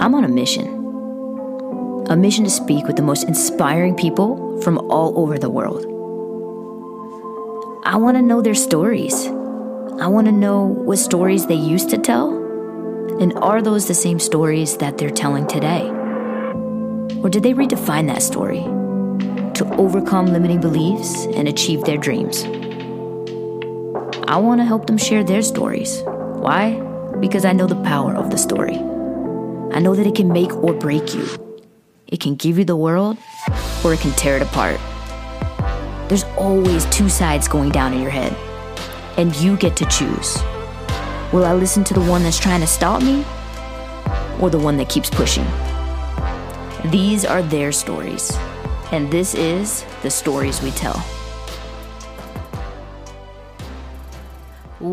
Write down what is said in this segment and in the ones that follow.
I'm on a mission. A mission to speak with the most inspiring people from all over the world. I want to know their stories. I want to know what stories they used to tell, and are those the same stories that they're telling today? Or did they redefine that story to overcome limiting beliefs and achieve their dreams? I want to help them share their stories. Why? Because I know the power of the story. I know that it can make or break you. It can give you the world, or it can tear it apart. There's always two sides going down in your head, and you get to choose. Will I listen to the one that's trying to stop me, or the one that keeps pushing? These are their stories, and this is the stories we tell.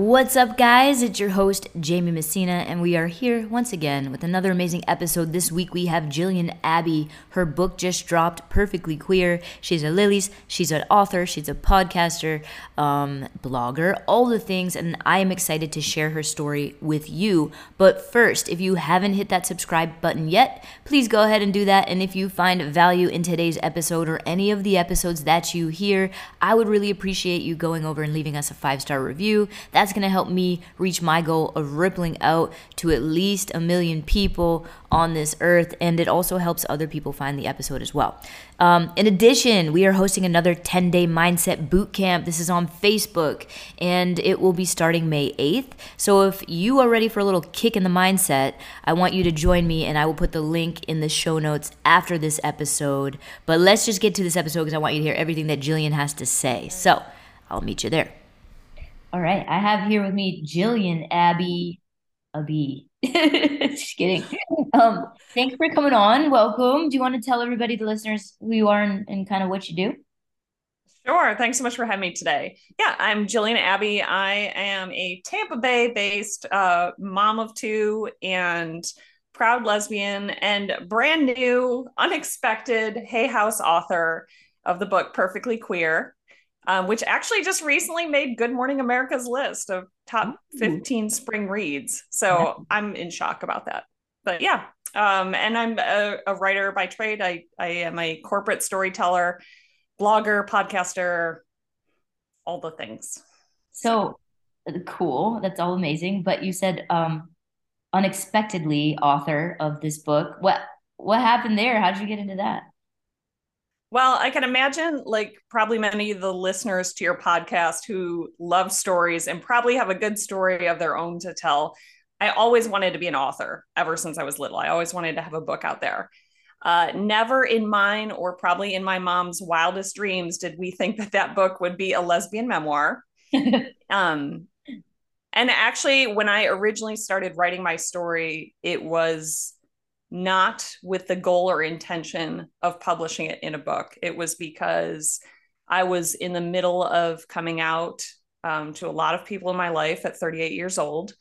What's up, guys? It's your host, Jaime Messina, and we are here once again with another amazing episode. This week we have Jillian Abby. Her book just dropped, Perfectly Queer. She's a Lilles, she's an author, she's a podcaster, um, blogger, all the things, and I am excited to share her story with you. But first, if you haven't hit that subscribe button yet, please go ahead and do that. And if you find value in today's episode or any of the episodes that you hear, I would really appreciate you going over and leaving us a five star review that's going to help me reach my goal of rippling out to at least a million people on this earth. And it also helps other people find the episode as well. Um, in addition, we are hosting another 10 day mindset boot camp. This is on Facebook and it will be starting May 8th. So if you are ready for a little kick in the mindset, I want you to join me and I will put the link in the show notes after this episode. But let's just get to this episode because I want you to hear everything that Jillian has to say. So I'll meet you there. All right. I have here with me Jillian Abby Abby. Just kidding. Um, thanks for coming on. Welcome. Do you want to tell everybody, the listeners, who you are and, and kind of what you do? Sure. Thanks so much for having me today. Yeah, I'm Jillian Abby. I am a Tampa Bay based uh, mom of two and proud lesbian and brand new, unexpected Hay House author of the book Perfectly Queer um, which actually just recently made Good Morning America's list of top 15 spring reads. So I'm in shock about that. But yeah, um, and I'm a, a, writer by trade. I, I am a corporate storyteller, blogger, podcaster, all the things. So cool. That's all amazing. But you said um, unexpectedly author of this book. What what happened there? How did you get into that? Well, I can imagine, like, probably many of the listeners to your podcast who love stories and probably have a good story of their own to tell. I always wanted to be an author ever since I was little. I always wanted to have a book out there. Uh, never in mine or probably in my mom's wildest dreams did we think that that book would be a lesbian memoir. um, and actually, when I originally started writing my story, it was not with the goal or intention of publishing it in a book. It was because I was in the middle of coming out um, to a lot of people in my life at 38 years old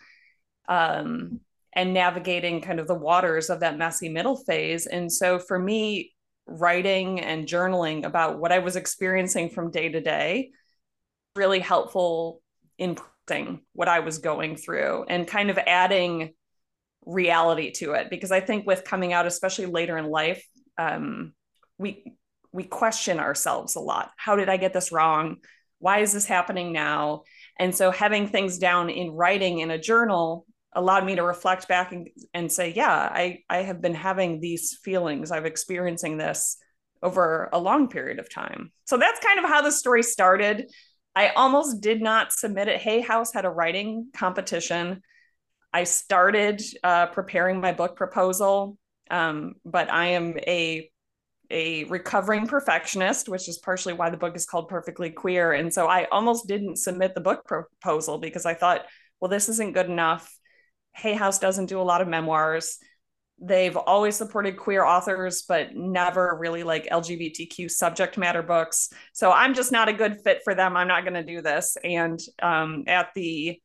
um, and navigating kind of the waters of that messy middle phase. And so for me, writing and journaling about what I was experiencing from day to day really helpful in what I was going through and kind of adding reality to it. Because i think with coming out especially later in life um, we we question ourselves a lot. How did i get this wrong? Why is this happening now? And so having things down in writing in a journal allowed me to reflect back and, and say yeah i i have been having these feelings i've experiencing this over a long period of time. So that's kind of how the story started. I almost did not submit it. Hay house had a writing competition I started uh, preparing my book proposal, um, but I am a a recovering perfectionist, which is partially why the book is called Perfectly Queer. And so I almost didn't submit the book proposal because I thought, well, this isn't good enough. Hay House doesn't do a lot of memoirs. They've always supported queer authors, but never really like LGBTQ subject matter books. So I'm just not a good fit for them. I'm not going to do this. And um, at the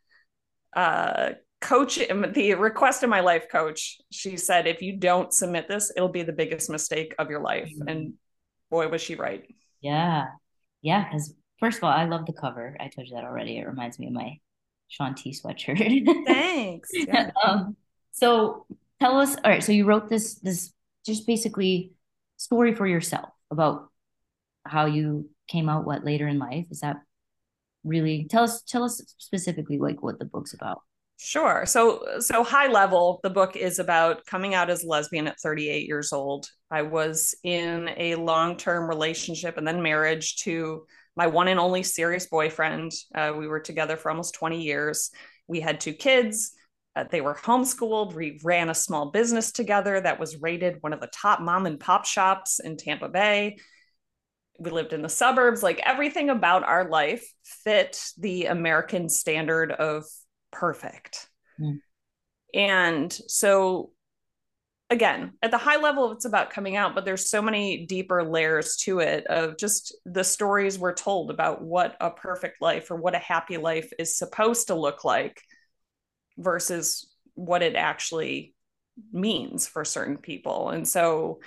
uh, coach the request of my life coach she said if you don't submit this it'll be the biggest mistake of your life. Mm-hmm. and boy was she right. Yeah. Yeah because first of all i love the cover. I told you that already. It reminds me of my Shaun T sweatshirt. Thanks. Yeah. um, so tell us all right so you wrote this this just basically story for yourself about how you came out what later in life. Is that really tell us tell us specifically like what the book's about Sure. So, so high level, the book is about coming out as lesbian at 38 years old. I was in a long term relationship and then marriage to my one and only serious boyfriend. Uh, we were together for almost 20 years. We had two kids. Uh, they were homeschooled. We ran a small business together that was rated one of the top mom and pop shops in Tampa Bay. We lived in the suburbs. Like everything about our life fit the American standard of perfect. Mm. And so again, at the high level it's about coming out, but there's so many deeper layers to it of just the stories we're told about what a perfect life or what a happy life is supposed to look like versus what it actually means for certain people. And so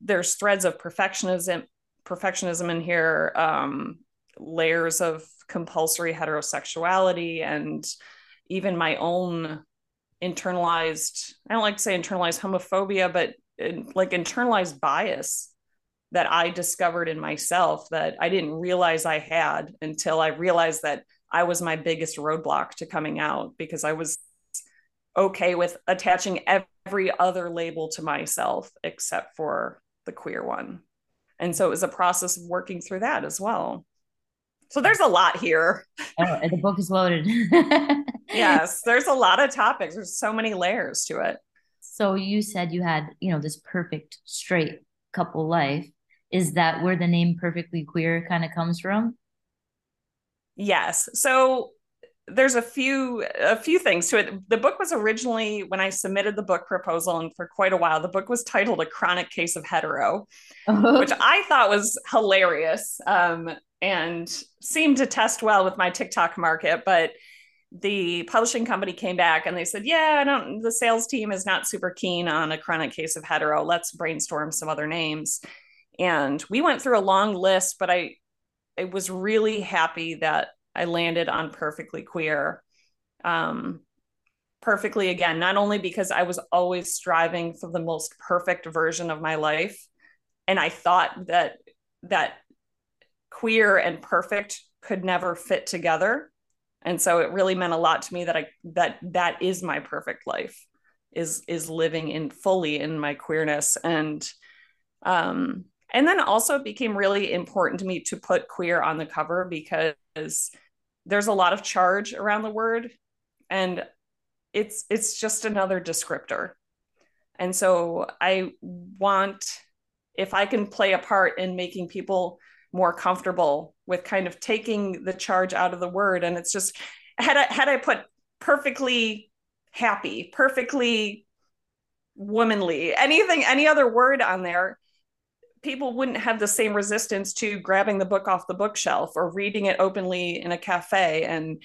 there's threads of perfectionism perfectionism in here um, layers of compulsory heterosexuality and even my own internalized i don't like to say internalized homophobia but in, like internalized bias that i discovered in myself that i didn't realize i had until i realized that i was my biggest roadblock to coming out because i was okay with attaching every other label to myself except for the queer one. And so it was a process of working through that as well so there's a lot here. Oh, the book is loaded. yes, there's a lot of topics. There's so many layers to it. So you said you had, you know, this perfect straight couple life. Is that where the name perfectly queer kind of comes from? Yes. So there's a few a few things to it. The book was originally when I submitted the book proposal, and for quite a while, the book was titled "A Chronic Case of Hetero," which I thought was hilarious. Um, and seemed to test well with my TikTok market, but the publishing company came back and they said, "Yeah, I don't. The sales team is not super keen on a chronic case of hetero. Let's brainstorm some other names." And we went through a long list, but I, I was really happy that I landed on perfectly queer. Um, perfectly again, not only because I was always striving for the most perfect version of my life, and I thought that that queer and perfect could never fit together. And so it really meant a lot to me that i that that is my perfect life is is living in fully in my queerness. And um and then also it became really important to me to put queer on the cover because there's a lot of charge around the word and it's it's just another descriptor. And so i want if i can play a part in making people more comfortable with kind of taking the charge out of the word. And it's just had I had I put perfectly happy, perfectly womanly, anything any other word on there, people wouldn't have the same resistance to grabbing the book off the bookshelf or reading it openly in a cafe. And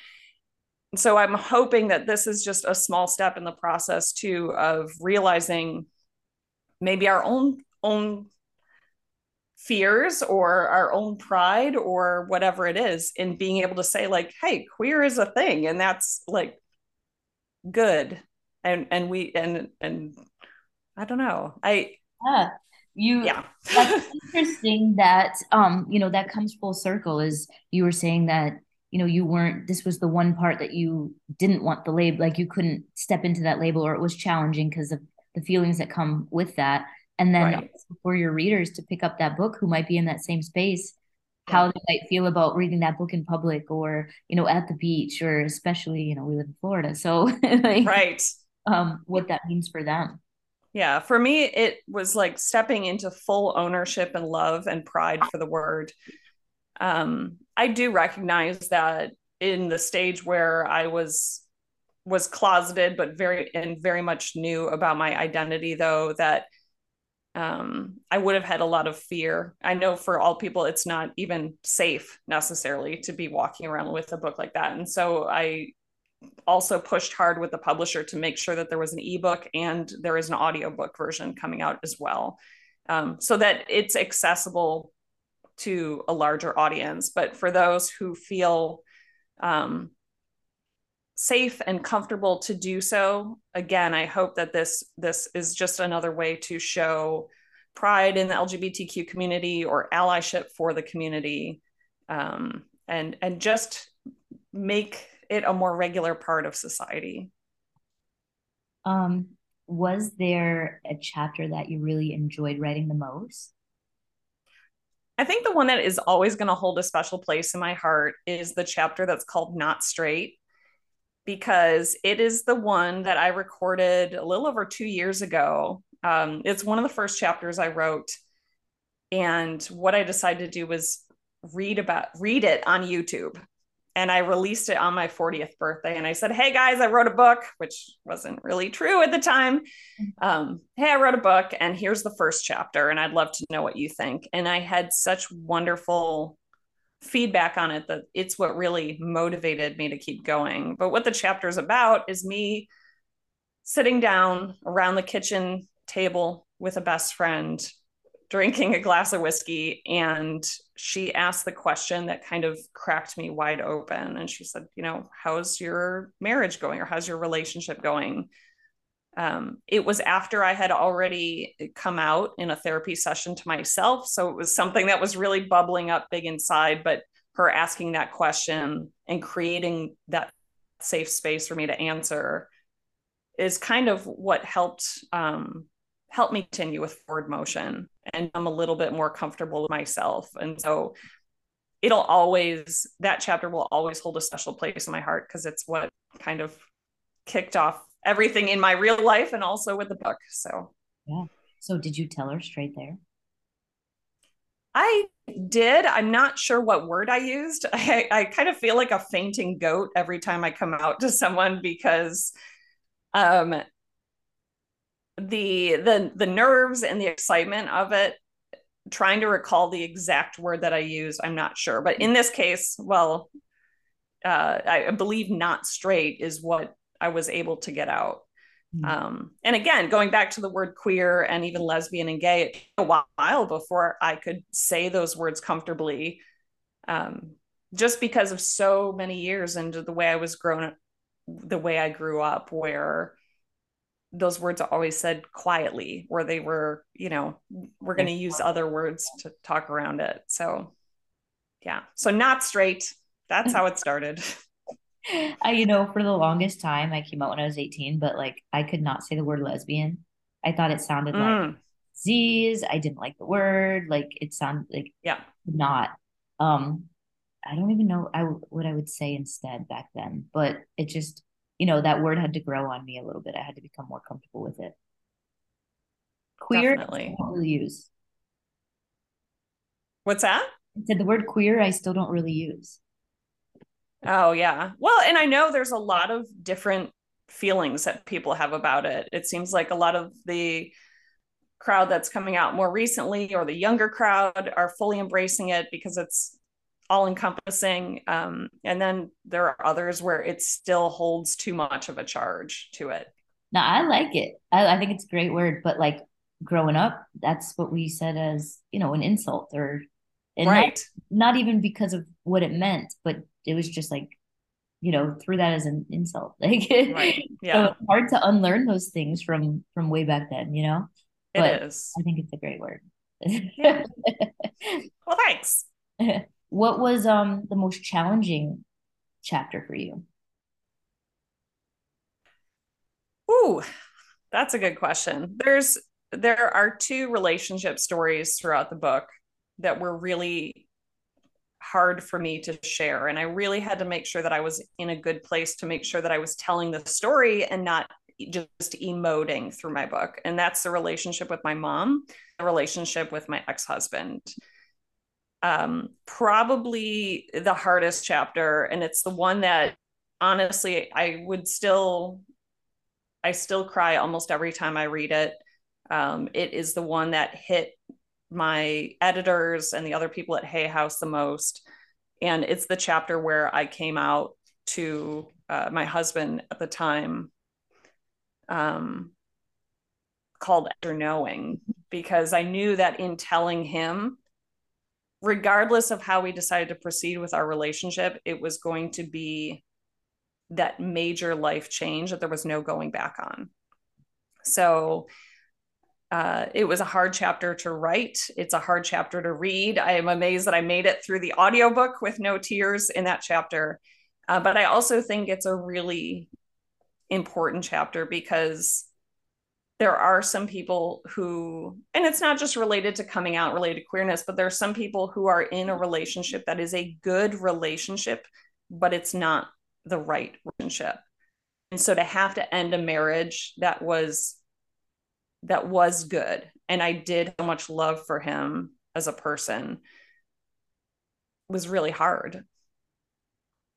so i'm hoping that this is just a small step in the process too of realizing maybe our own own fears or our own pride or whatever it is in being able to say like hey queer is a thing and that's like good. And and we and and i don't know. I yeah. You yeah. that's interesting that um you know that comes full circle is you were saying that you know you weren't this was the one part that you didn't want the label like you couldn't step into that label or it was challenging because of the feelings that come with that and then right. for your readers to pick up that book who might be in that same space how they might feel about reading that book in public or you know at the beach or especially you know we live in florida so like, right. um what that means for them. Yeah for me it was like stepping into full ownership and love and pride for the word. Um i do recognize that in the stage where i was was closeted but very and very much knew about my identity though that um, I would have had a lot of fear. I know for all people, it's not even safe necessarily to be walking around with a book like that. And so I also pushed hard with the publisher to make sure that there was an ebook and there is an audiobook version coming out as well, um, so that it's accessible to a larger audience. But for those who feel um, safe and comfortable to do so. Again i hope that this this is just another way to show pride in the lgbtq community or allyship for the community um, and and just make it a more regular part of society. Um was there a chapter that you really enjoyed writing the most? I think the one that is always going to hold a special place in my heart is the chapter that's called Not Straight because it is the one that I recorded a little over two years ago. Um, it's one of the first chapters I wrote. And what I decided to do was read about read it on YouTube. And I released it on my 40th birthday. And I said, Hey guys, I wrote a book, which wasn't really true at the time. Um, hey, I wrote a book, and here's the first chapter. And I'd love to know what you think. And I had such wonderful feedback on it that it's what really motivated me to keep going. But what the chapter is about is me sitting down around the kitchen table with a best friend, drinking a glass of whiskey. And she asked the question that kind of cracked me wide open. And she said, You know, how's your marriage going or how's your relationship going? Um, it was after I had already come out in a therapy session to myself. So it was something that was really bubbling up big inside. But her asking that question and creating that safe space for me to answer is kind of what helped um, help me continue with forward motion and i'm a little bit more comfortable with myself and so it'll always that chapter will always hold a special place in my heart because it's what kind of kicked off everything in my real life and also with the book. So, yeah. So, did you tell her straight there? I did. I'm not sure what word I used. I, I kind of feel like a fainting goat every time I come out to someone because um the the the nerves and the excitement of it trying to recall the exact word that I use, I'm not sure. But in this case, well, uh, I believe not straight is what I was able to get out. Mm-hmm. Um, and again, going back to the word queer and even lesbian and gay, it took a while before I could say those words comfortably, um, just because of so many years and the way I was grown up, the way I grew up, where those words are always said quietly, where they were, you know, we're going to use other words to talk around it. So, yeah. So, not straight. That's how it started. I, you know, for the longest time, I came out when I was 18, but like I could not say the word lesbian. I thought it sounded mm. like Z's. I didn't like the word. Like it sounded like yeah, not. Um, I don't even know I what I would say instead back then, but it just you know that word had to grow on me a little bit. I had to become more comfortable with it. Queer, Definitely. I don't really use. What's that? I said the word queer. I still don't really use. Oh, yeah. Well, and I know there's a lot of different feelings that people have about it. It seems like a lot of the crowd that's coming out more recently or the younger crowd are fully embracing it because it's all encompassing. Um, and then there are others where it still holds too much of a charge to it. No, I like it. I, I think it's a great word, but like growing up, that's what we said as, you know, an insult or right. Not, even because of what it meant, but it was just like you know threw that as an insult. Like right. yeah. so hard to unlearn those things from from way back then you know? But it is. I think it's a great word. Well thanks. What was um the most challenging chapter for you? Ooh, that's a good question. There's there are two relationship stories throughout the book that were really hard for me to share. And I really had to make sure that I was in a good place to make sure that I was telling the story and not just emoting through my book. And that's the relationship with my mom, the relationship with my ex husband. Um, probably the hardest chapter. And it's the one that honestly I would still, I still cry almost every time I read it. Um, it is the one that hit my editors and the other people at Hay House the most. And it's the chapter where I came out to uh, my husband at the time, um, called After Knowing, because I knew that in telling him, regardless of how we decided to proceed with our relationship, it was going to be that major life change that there was no going back on. So uh, it was a hard chapter to write. It's a hard chapter to read. I am amazed that I made it through the audiobook with no tears in that chapter. Uh, but I also think it's a really important chapter because there are some people who, and it's not just related to coming out, related to queerness, but there are some people who are in a relationship that is a good relationship, but it's not the right relationship. And so to have to end a marriage that was that was good and I did so much love for him as a person was really hard.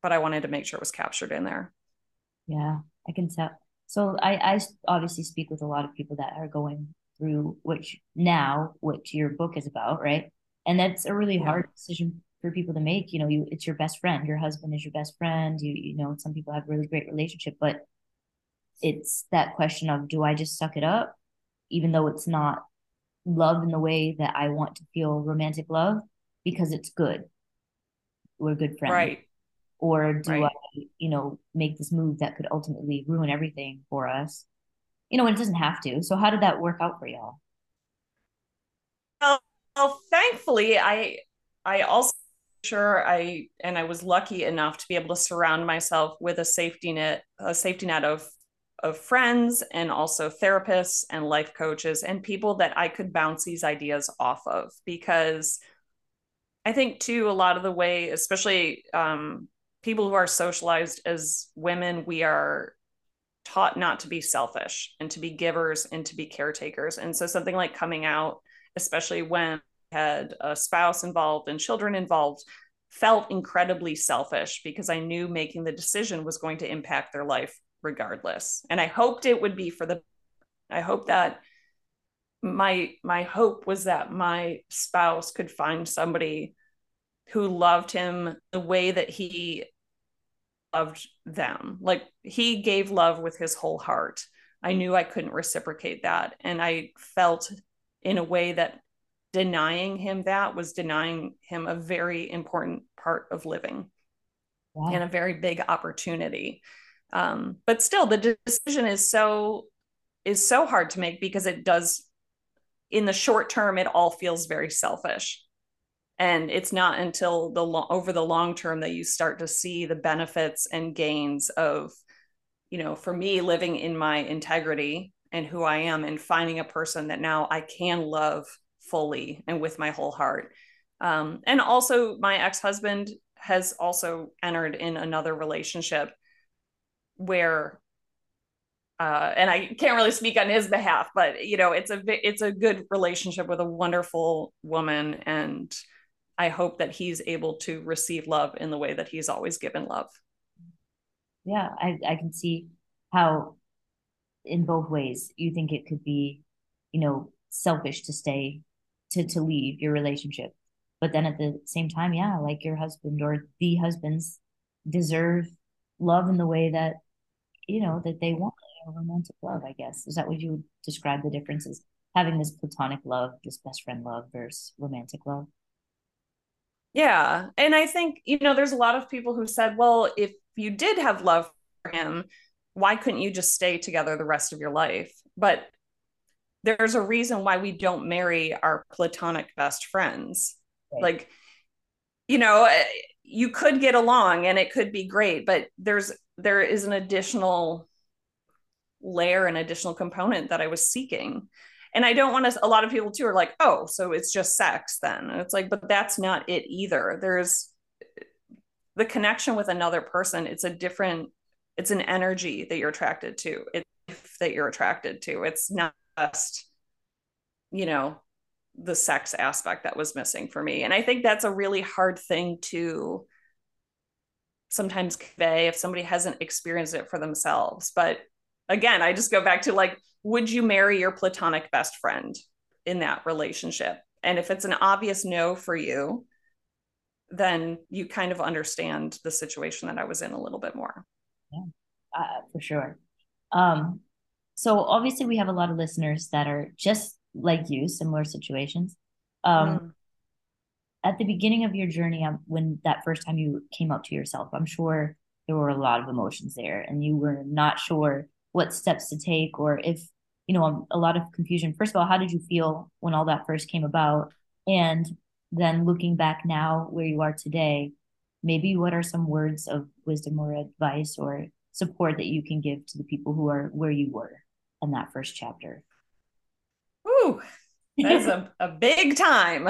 But I wanted to make sure it was captured in there. Yeah, I can tell. So I, I obviously speak with a lot of people that are going through which now, which your book is about, right? And that's a really yeah. hard decision for people to make. You know, you it's your best friend. Your husband is your best friend. You you know, some people have really great relationship, but it's that question of do I just suck it up, even though it's not love in the way that I want to feel romantic love, because it's good. We're good friends. Right or do right. I, you know, make this move that could ultimately ruin everything for us? You know, and it doesn't have to. So how did that work out for y'all? Well, well thankfully, I I also sure I and I was lucky enough to be able to surround myself with a safety net, a safety net of of friends and also therapists and life coaches and people that I could bounce these ideas off of because I think too a lot of the way, especially um, people who are socialized as women, we are taught not to be selfish and to be givers and to be caretakers. And so something like coming out, especially when I had a spouse involved and children involved, felt incredibly selfish because I knew making the decision was going to impact their life regardless. And I hoped it would be for the I hope that my my hope was that my spouse could find somebody who loved him the way that he loved them. Like he gave love with his whole heart. I knew I couldn't reciprocate that. And I felt in a way that denying him that was denying him a very important part of living wow. and a very big opportunity. Um, but still, the decision is so is so hard to make because it does in the short term it all feels very selfish. And it's not until the lo- over the long term that you start to see the benefits and gains of you know for me living in my integrity and who i am and finding a person that now i can love fully and with my whole heart. Um, and also my ex-husband has also entered in another relationship where uh, and I can't really speak on his behalf, but you know, it's a it's a good relationship with a wonderful woman, and I hope that he's able to receive love in the way that he's always given love. Yeah, I, I can see how in both ways you think it could be, you know, selfish to stay to to leave your relationship. But then at the same time, yeah, like your husband or the husbands deserve love in the way that you know that they want a romantic love, I guess. Is that what you would describe the differences? Having this platonic love, this best friend love versus romantic love? Yeah. And I think, you know, there's a lot of people who said, well, if you did have love for him, why couldn't you just stay together the rest of your life? But there's a reason why we don't marry our platonic best friends. Right. Like, you know, eh, you could get along and it could be great, but there's there is an additional layer, an additional component that I was seeking. And i don't want to a lot of people too are like oh so it's just sex then? And it's like but that's not it either. There's the connection with another person it's a different it's an energy that you're attracted to. It's that you're attracted to. It's not just you know the sex aspect that was missing for me. And i think that's a really hard thing to sometimes convey if somebody hasn't experienced it for themselves but again i just go back to like would you marry your platonic best friend in that relationship? And if it's an obvious no for you, then you kind of understand the situation that I was in a little bit more. Yeah, uh, for sure. Um, so obviously, we have a lot of listeners that are just like you, similar situations. Um, mm. At the beginning of your journey, um, when that first time you came up to yourself, I'm sure there were a lot of emotions there and you were not sure what steps to take or if you know a lot of confusion. First of all how did you feel when all that first came about? And then looking back now where you are today maybe what are some words of wisdom or advice or support that you can give to the people who are where you were in that first chapter? Ooh, that's a, a big time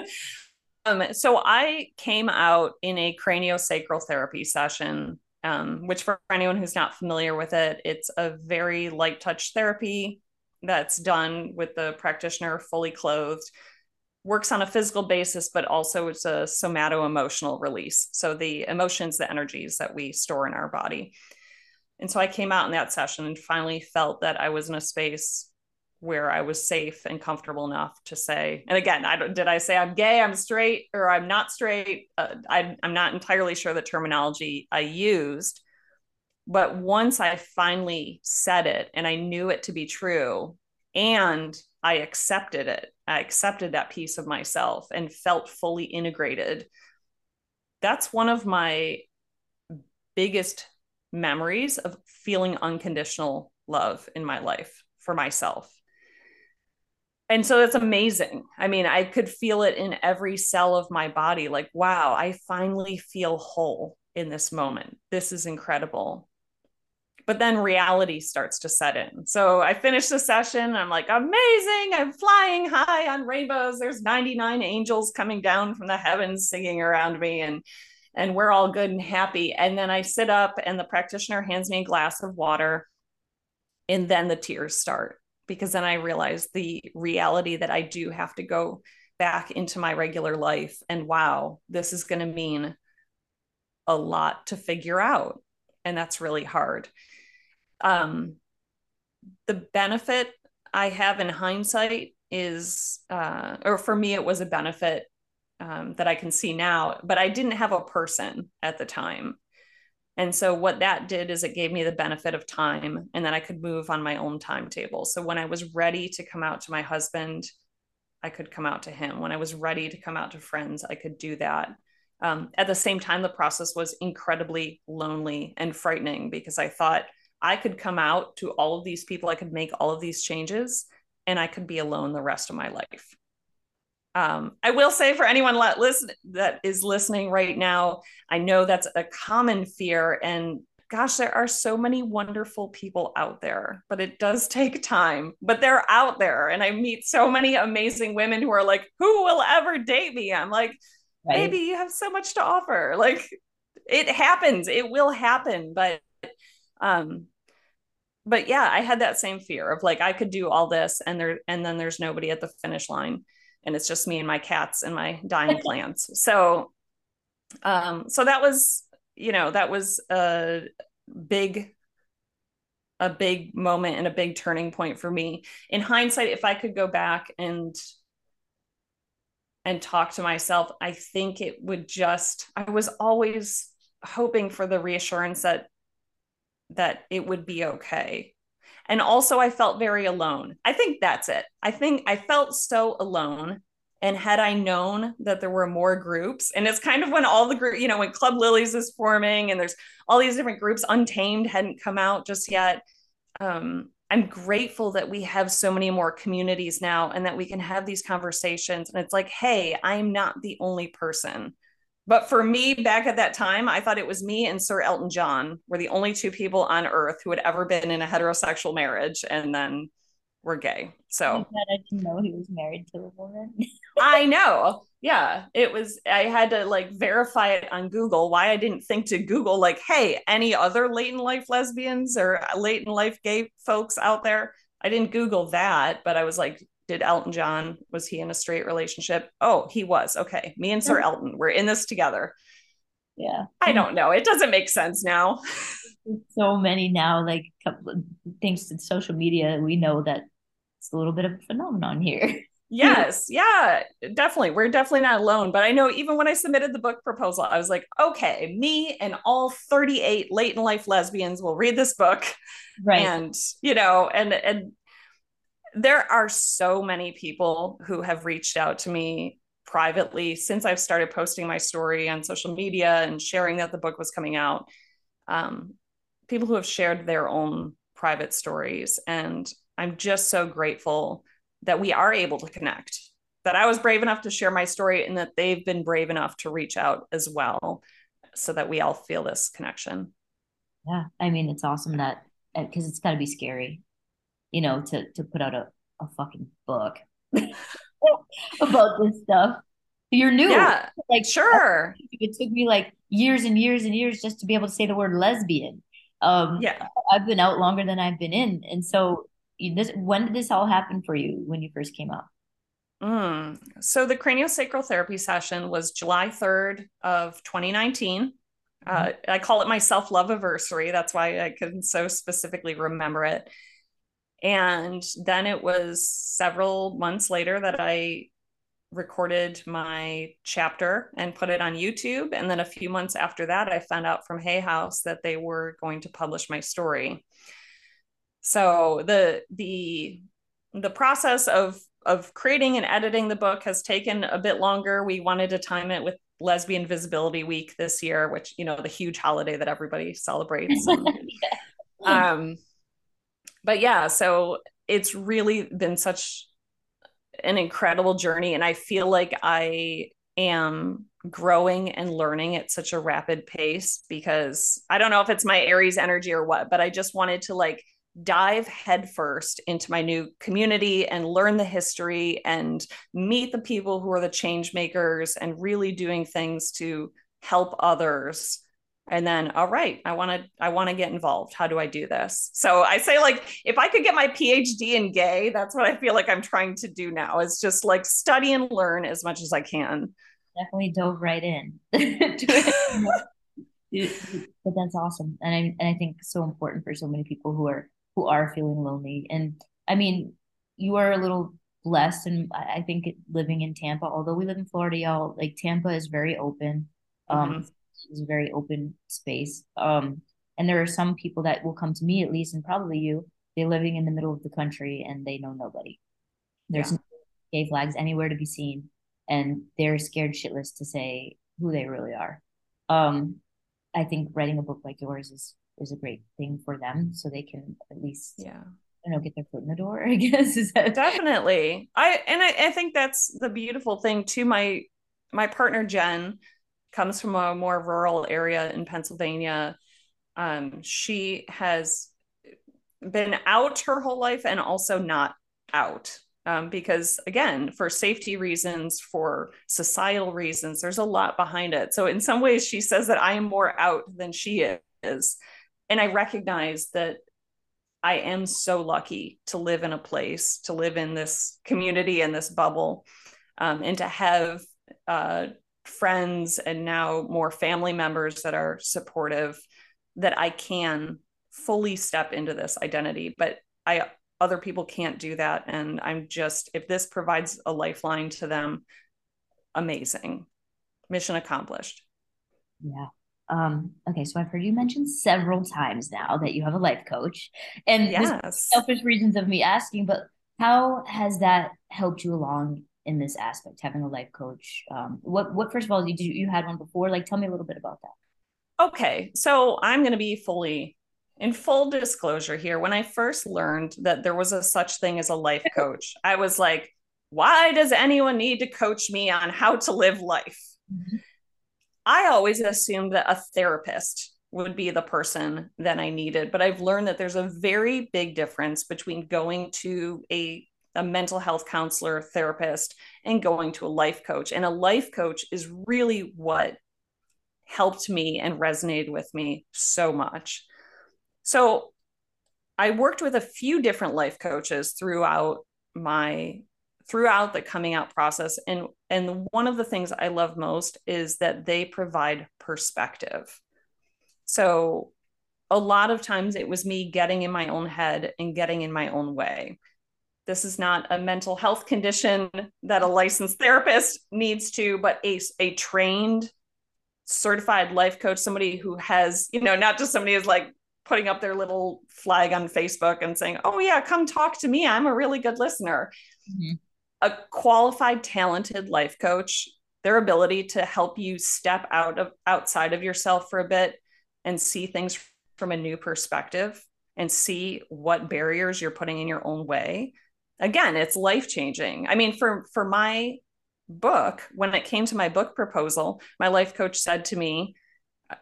um, so i came out in a craniosacral therapy session um, which for anyone who's not familiar with it, it's a very light touch therapy that's done with the practitioner fully clothed. Works on a physical basis, but also it's a somato emotional release. So the emotions, the energies that we store in our body. And so I came out in that session and finally felt that I was in a space where I was safe and comfortable enough to say, and again, I don't, did I say I'm gay, I'm straight, or I'm not straight? Uh, I, I'm not entirely sure the terminology I used. But once I finally said it and I knew it to be true, and I accepted it, I accepted that piece of myself and felt fully integrated. That's one of my biggest memories of feeling unconditional love in my life for myself and so that's amazing. I mean, I could feel it in every cell of my body like, wow, I finally feel whole in this moment. This is incredible. But then reality starts to set in. So I finish the session. I'm like, amazing. I'm flying high on rainbows. There's 99 angels coming down from the heavens singing around me. And and we're all good and happy. And then I sit up and the practitioner hands me a glass of water. And then the tears start because then I realized the reality that I do have to go back into my regular life. And wow, this is going to mean a lot to figure out. And that's really hard. Um, the benefit I have in hindsight is, uh, or for me, it was a benefit um, that I can see now, but I didn't have a person at the time. And so what that did is it gave me the benefit of time and then I could move on my own timetable. So when I was ready to come out to my husband, I could come out to him. When I was ready to come out to friends, I could do that. Um, at the same time, the process was incredibly lonely and frightening because I thought I could come out to all of these people, I could make all of these changes, and I could be alone the rest of my life. Um, I will say for anyone let listen that is listening right now, I know that's a common fear, and gosh, there are so many wonderful people out there, but it does take time. But they're out there, and I meet so many amazing women who are like, "Who will ever date me?" I'm like, right. "Baby, you have so much to offer." Like, it happens. It will happen, but um but yeah i had that same fear of like i could do all this and there and then there's nobody at the finish line and it's just me and my cats and my dying plants. So, um, so that was, you know, that was a big, a big moment and a big turning point for me. In hindsight, if I could go back and and talk to myself, I think it would just. I was always hoping for the reassurance that that it would be okay and also, I felt very alone. I think that's it. I think I felt so alone. And had I known that there were more groups, and it's kind of when all the group, you know, when Club Lilles is forming and there's all these different groups, Untamed hadn't come out just yet. Um, I'm grateful that we have so many more communities now and that we can have these conversations. And it's like, hey, I'm not the only person but for me, back at that time, I thought it was me and Sir Elton John were the only two people on earth who had ever been in a heterosexual marriage and then were gay. So I didn't know he was married to a woman. I know. Yeah. It was, I had to like verify it on Google. Why I didn't think to Google, like, hey, any other late in life lesbians or late in life gay folks out there? I didn't Google that, but I was like, did Elton John was he in a straight relationship? Oh, he was. Okay. Me and Sir Elton, we're in this together. Yeah. I don't know. It doesn't make sense now. so many now like thanks to social media we know that it's a little bit of a phenomenon here. yes, yeah, definitely. We're definitely not alone. But I know even when I submitted the book proposal, I was like, okay, me and all 38 late in life lesbians will read this book. Right. And, you know, and and there are so many people who have reached out to me privately since I've started posting my story on social media and sharing that the book was coming out. um, people who have shared their own private stories. And I'm just so grateful that we are able to connect, that I was brave enough to share my story and that they've been brave enough to reach out as well so that we all feel this connection. Yeah. I mean, it's awesome that because it's got to be scary, you know, to, to put out a, a fucking book about this stuff. You're new. Yeah. Like, sure. It took me like years and years and years just to be able to say the word lesbian. Um, yeah. I've been out longer than I've been in. And so this, when did this all happen for you when you first came out? Mm. So the craniosacral therapy session was July 3rd of 2019. Uh, mm-hmm. Uh, I call it my self-love anniversary. That's why I can so specifically remember it. And then it was several months later that I recorded my chapter and put it on YouTube. And then a few months after that, I found out from Hay House that they were going to publish my story. So the the the process of of creating and editing the book has taken a bit longer. We wanted to time it with Lesbian Visibility Week this year, which you know the huge holiday that everybody celebrates. yeah. Um, but yeah, so it's really been such an incredible journey, and I feel like I am growing and learning at such a rapid pace because I don't know if it's my Aries energy or what, but I just wanted to like dive headfirst into my new community and learn the history and meet the people who are the change makers and really doing things to help others and then all right i want to i want to get involved how do i do this so i say like if i could get my phd in gay that's what i feel like i'm trying to do now is just like study and learn as much as i can definitely dove right in but that's awesome and I, and I think so important for so many people who are who are feeling lonely. And I mean, you are a little blessed, and I think living in Tampa, although we live in Florida, y'all, like Tampa is very open. Um, mm-hmm. It's a very open space. Um, and there are some people that will come to me at least, and probably you. They're living in the middle of the country and they know nobody. There's yeah. no gay flags anywhere to be seen, and they're scared shitless to say who they really are. Um, I think writing a book like yours is is a great thing for them so they can at least yeah I don't know, get their foot in the door, I guess. Is that definitely. I and I, I think that's the beautiful thing too. My my partner Jen comes from a more rural area in Pennsylvania. Um, she has been out her whole life and also not out. Um, because again, for safety reasons, for societal reasons, there's a lot behind it. So in some ways, she says that I am more out than she is and I recognize that I am so lucky to live in a place, to live in this community and this bubble, um, and to have uh, friends and now more family members that are supportive that I can fully step into this identity. But I other people can't do that, and I'm just if this provides a lifeline to them, amazing, mission accomplished. Yeah. Um, okay, so I've heard you mention several times now that you have a life coach, and yes. selfish reasons of me asking, but how has that helped you along in this aspect, having a life coach? Um, what what first of all, did you you had one before? Like, tell me a little bit about that. Okay, so I'm going to be fully in full disclosure here. When I first learned that there was a such thing as a life coach, I was like, why does anyone need to coach me on how to live life? Mm-hmm. I always assumed that a therapist would be the person that I needed, but I've learned that there's a very big difference between going to a a mental health counselor, therapist, and going to a life coach. And a life coach is really what helped me and resonated with me so much. So I worked with a few different life coaches throughout my throughout the coming out process and and one of the things i love most is that they provide perspective so a lot of times it was me getting in my own head and getting in my own way this is not a mental health condition that a licensed therapist needs to but a, a trained certified life coach somebody who has you know not just somebody who's like putting up their little flag on facebook and saying oh yeah come talk to me. I'm a really good listener. Mm-hmm. A qualified, talented life coach, their ability to help you step out of outside of yourself for a bit and see things from a new perspective and see what barriers you're putting in your own way again it's life changing i mean for for my book when it came to my book proposal my life coach said to me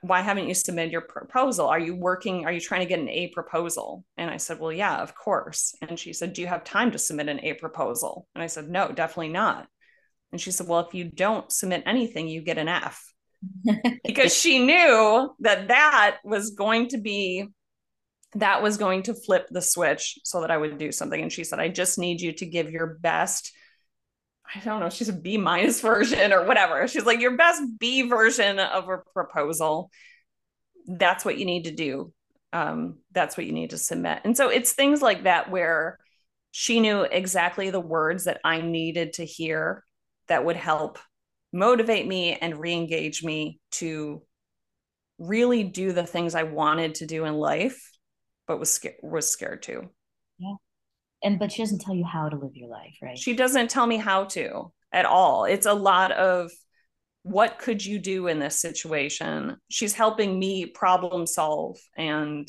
why haven't you submitted your proposal? Are you working are you trying to get an a proposal? And i said well yeah of course. And she said do you have time to submit an a proposal? And i said no definitely not. And she said well if you don't submit anything you get an f. Because she knew that that was going to be that was going to flip the switch so that I would do something. And she said, I just need you to give your best. I don't know, she's a B minus version or whatever. She's like, your best B version of a proposal. That's what you need to do. Um, that's what you need to submit. And so it's things like that where she knew exactly the words that I needed to hear that would help motivate me and re-engage me to really do the things I wanted to do in life, but was scared was scared to. Yeah. And but she doesn't tell you how to live your life, right? She doesn't tell me how to at all. It's a lot of what could you do in this situation? She's helping me problem solve and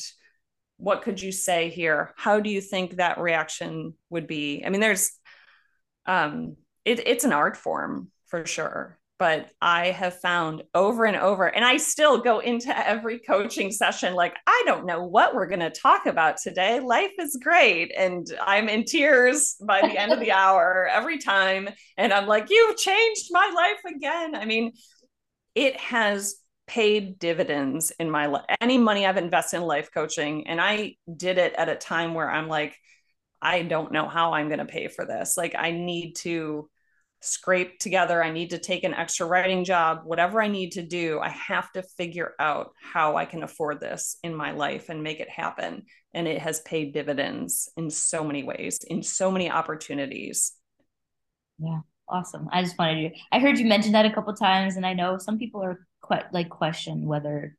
what could you say here? How do you think that reaction would be? I mean, there's um it, it's an art form for sure. But I have found over and over, and I still go into every coaching session like, I don't know what we're going to talk about today. Life is great. And I'm in tears by the end of the hour every time. And I'm like, you've changed my life again. I mean, it has paid dividends in my life. Any money I've invested in life coaching, and I did it at a time where I'm like, I don't know how I'm going to pay for this. Like, I need to scrape together. I need to take an extra writing job, whatever I need to do. I have to figure out how I can afford this in my life and make it happen. And it has paid dividends in so many ways, in so many opportunities. Yeah, awesome. I just wanted to, I heard you mention that a couple times, and I know some people are quite like question whether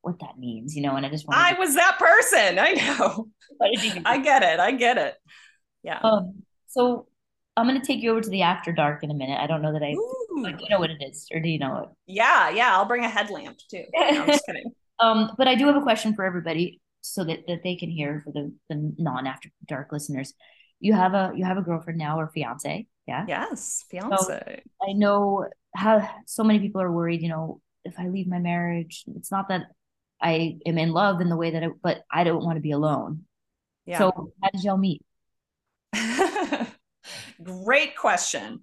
what that means, you know, and I just wanted I to- was that person. I know. I get it. I get it. Yeah. Um, so I'm gonna take you over to the after dark in a minute. I don't know that I like, you know what it is, or do you know it? Yeah, yeah. I'll bring a headlamp too. No, I'm just kidding. um, but I do have a question for everybody so that, that they can hear for the, the non after dark listeners. You have a you have a girlfriend now or fiance, yeah? Yes, fiance. So I know how so many people are worried, you know, if I leave my marriage, it's not that I am in love in the way that I but I don't want to be alone. Yeah. So how did y'all meet? Great question.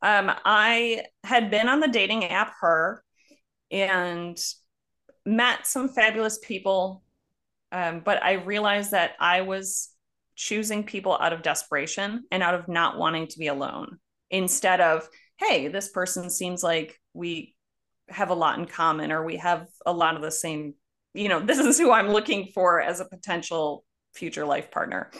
Um, I had been on the dating app Her and met some fabulous people, um, but I realized that I was choosing people out of desperation and out of not wanting to be alone instead of, hey, this person seems like we have a lot in common or we have a lot of the same, you know, this is who I'm looking for as a potential future life partner.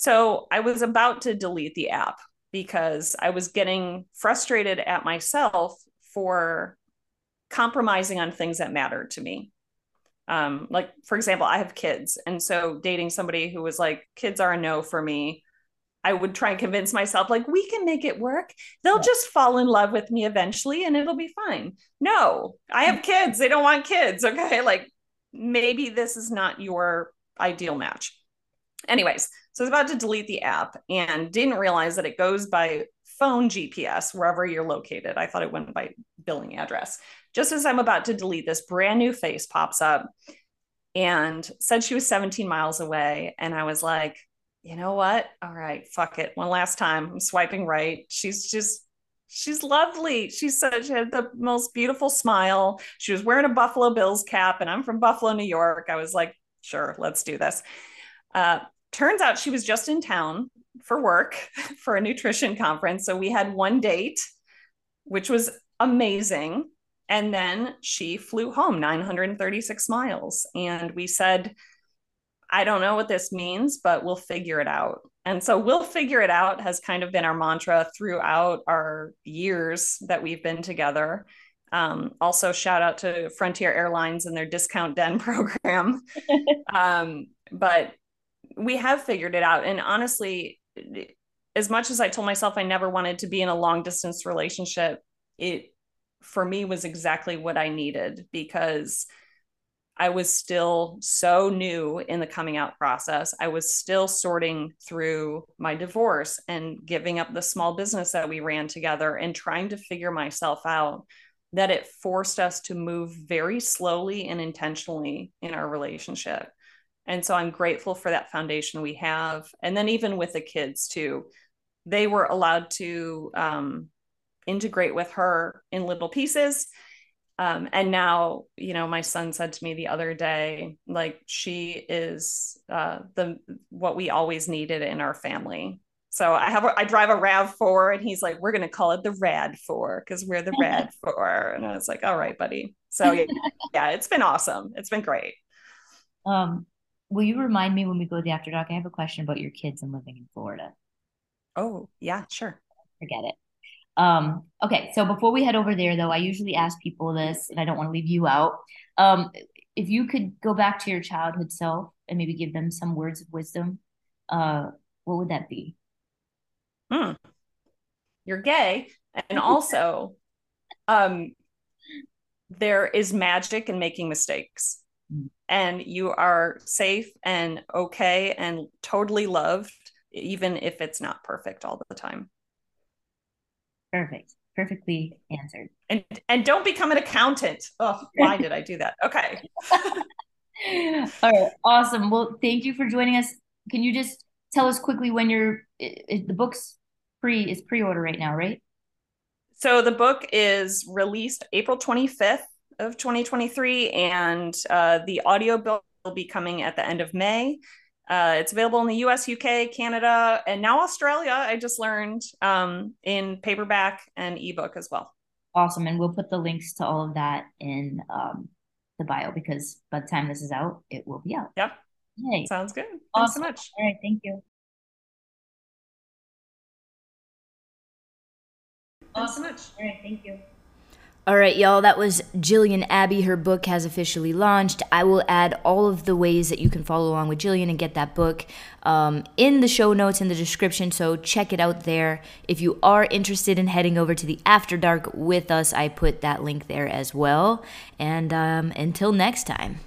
So I was about to delete the app because I was getting frustrated at myself for compromising on things that mattered to me. Um, like, for example, I have kids. And so dating somebody who was like, kids are a no for me, I would try and convince myself, like, we can make it work. They'll yeah. just fall in love with me eventually and it'll be fine. No, I have kids. They don't want kids. Okay. Like, maybe this is not your ideal match. Anyways, so I was about to delete the app and didn't realize that it goes by phone GPS wherever you're located. I thought it went by billing address. Just as I'm about to delete this, brand new face pops up and said she was 17 miles away. And I was like, you know what? All right, fuck it. One last time. I'm swiping right. She's just she's lovely. She said she had the most beautiful smile. She was wearing a Buffalo Bills cap, and I'm from Buffalo, New York. I was like, sure, let's do this. Uh, turns out she was just in town for work for a nutrition conference. So we had one date, which was amazing. And then she flew home 936 miles. And we said, I don't know what this means, but we'll figure it out. And so we'll figure it out has kind of been our mantra throughout our years that we've been together. Um, also, shout out to Frontier Airlines and their discount den program. um, but we have figured it out. And honestly, as much as I told myself I never wanted to be in a long distance relationship, it for me was exactly what I needed because I was still so new in the coming out process. I was still sorting through my divorce and giving up the small business that we ran together and trying to figure myself out that it forced us to move very slowly and intentionally in our relationship. And so I'm grateful for that foundation we have. And then even with the kids too, they were allowed to um, integrate with her in little pieces um, and now, you know, my son said to me the other day, like she is uh, the what we always needed in our family. So I have a, I drive a Rav Four, and he's like, we're gonna call it the Rad Four because we're the Rad Four. And I was like, all right, buddy. So yeah, yeah, it's been awesome. It's been great. Um, will you remind me when we go to the after dark? I have a question about your kids and living in Florida. Oh yeah, sure. Forget it. Um, okay, so before we head over there, though, I usually ask people this, and I don't want to leave you out. Um, if you could go back to your childhood self and maybe give them some words of wisdom, uh, what would that be? Hmm. You're gay, and also, um, there is magic in making mistakes. And you are safe and okay and totally loved, even if it's not perfect all the time. Perfect. Perfectly answered. And and don't become an accountant. Oh, why did I do that? Okay. All right. Awesome. Well, thank you for joining us. Can you just tell us quickly when you're the book's pre is pre-order right now, right? So the book is released April 25th of 2023 and uh, the audio book will be coming at the end of May. Uh, it's available in the US, UK, Canada, and now Australia. I just learned um, in paperback and ebook as well. Awesome. And we'll put the links to all of that in um, the bio because by the time this is out, it will be out. Yep. Yay. Sounds good. Thanks awesome. so much. All right. Thank you. Thanks so much. All right. Thank you. All right, y'all, that was Jillian Abby. Her book has officially launched. I will add all of the ways that you can follow along with Jillian and get that book um, in the show notes in the description, so check it out there. If you are interested in heading over to the After Dark with us, I put that link there as well. And um, until next time.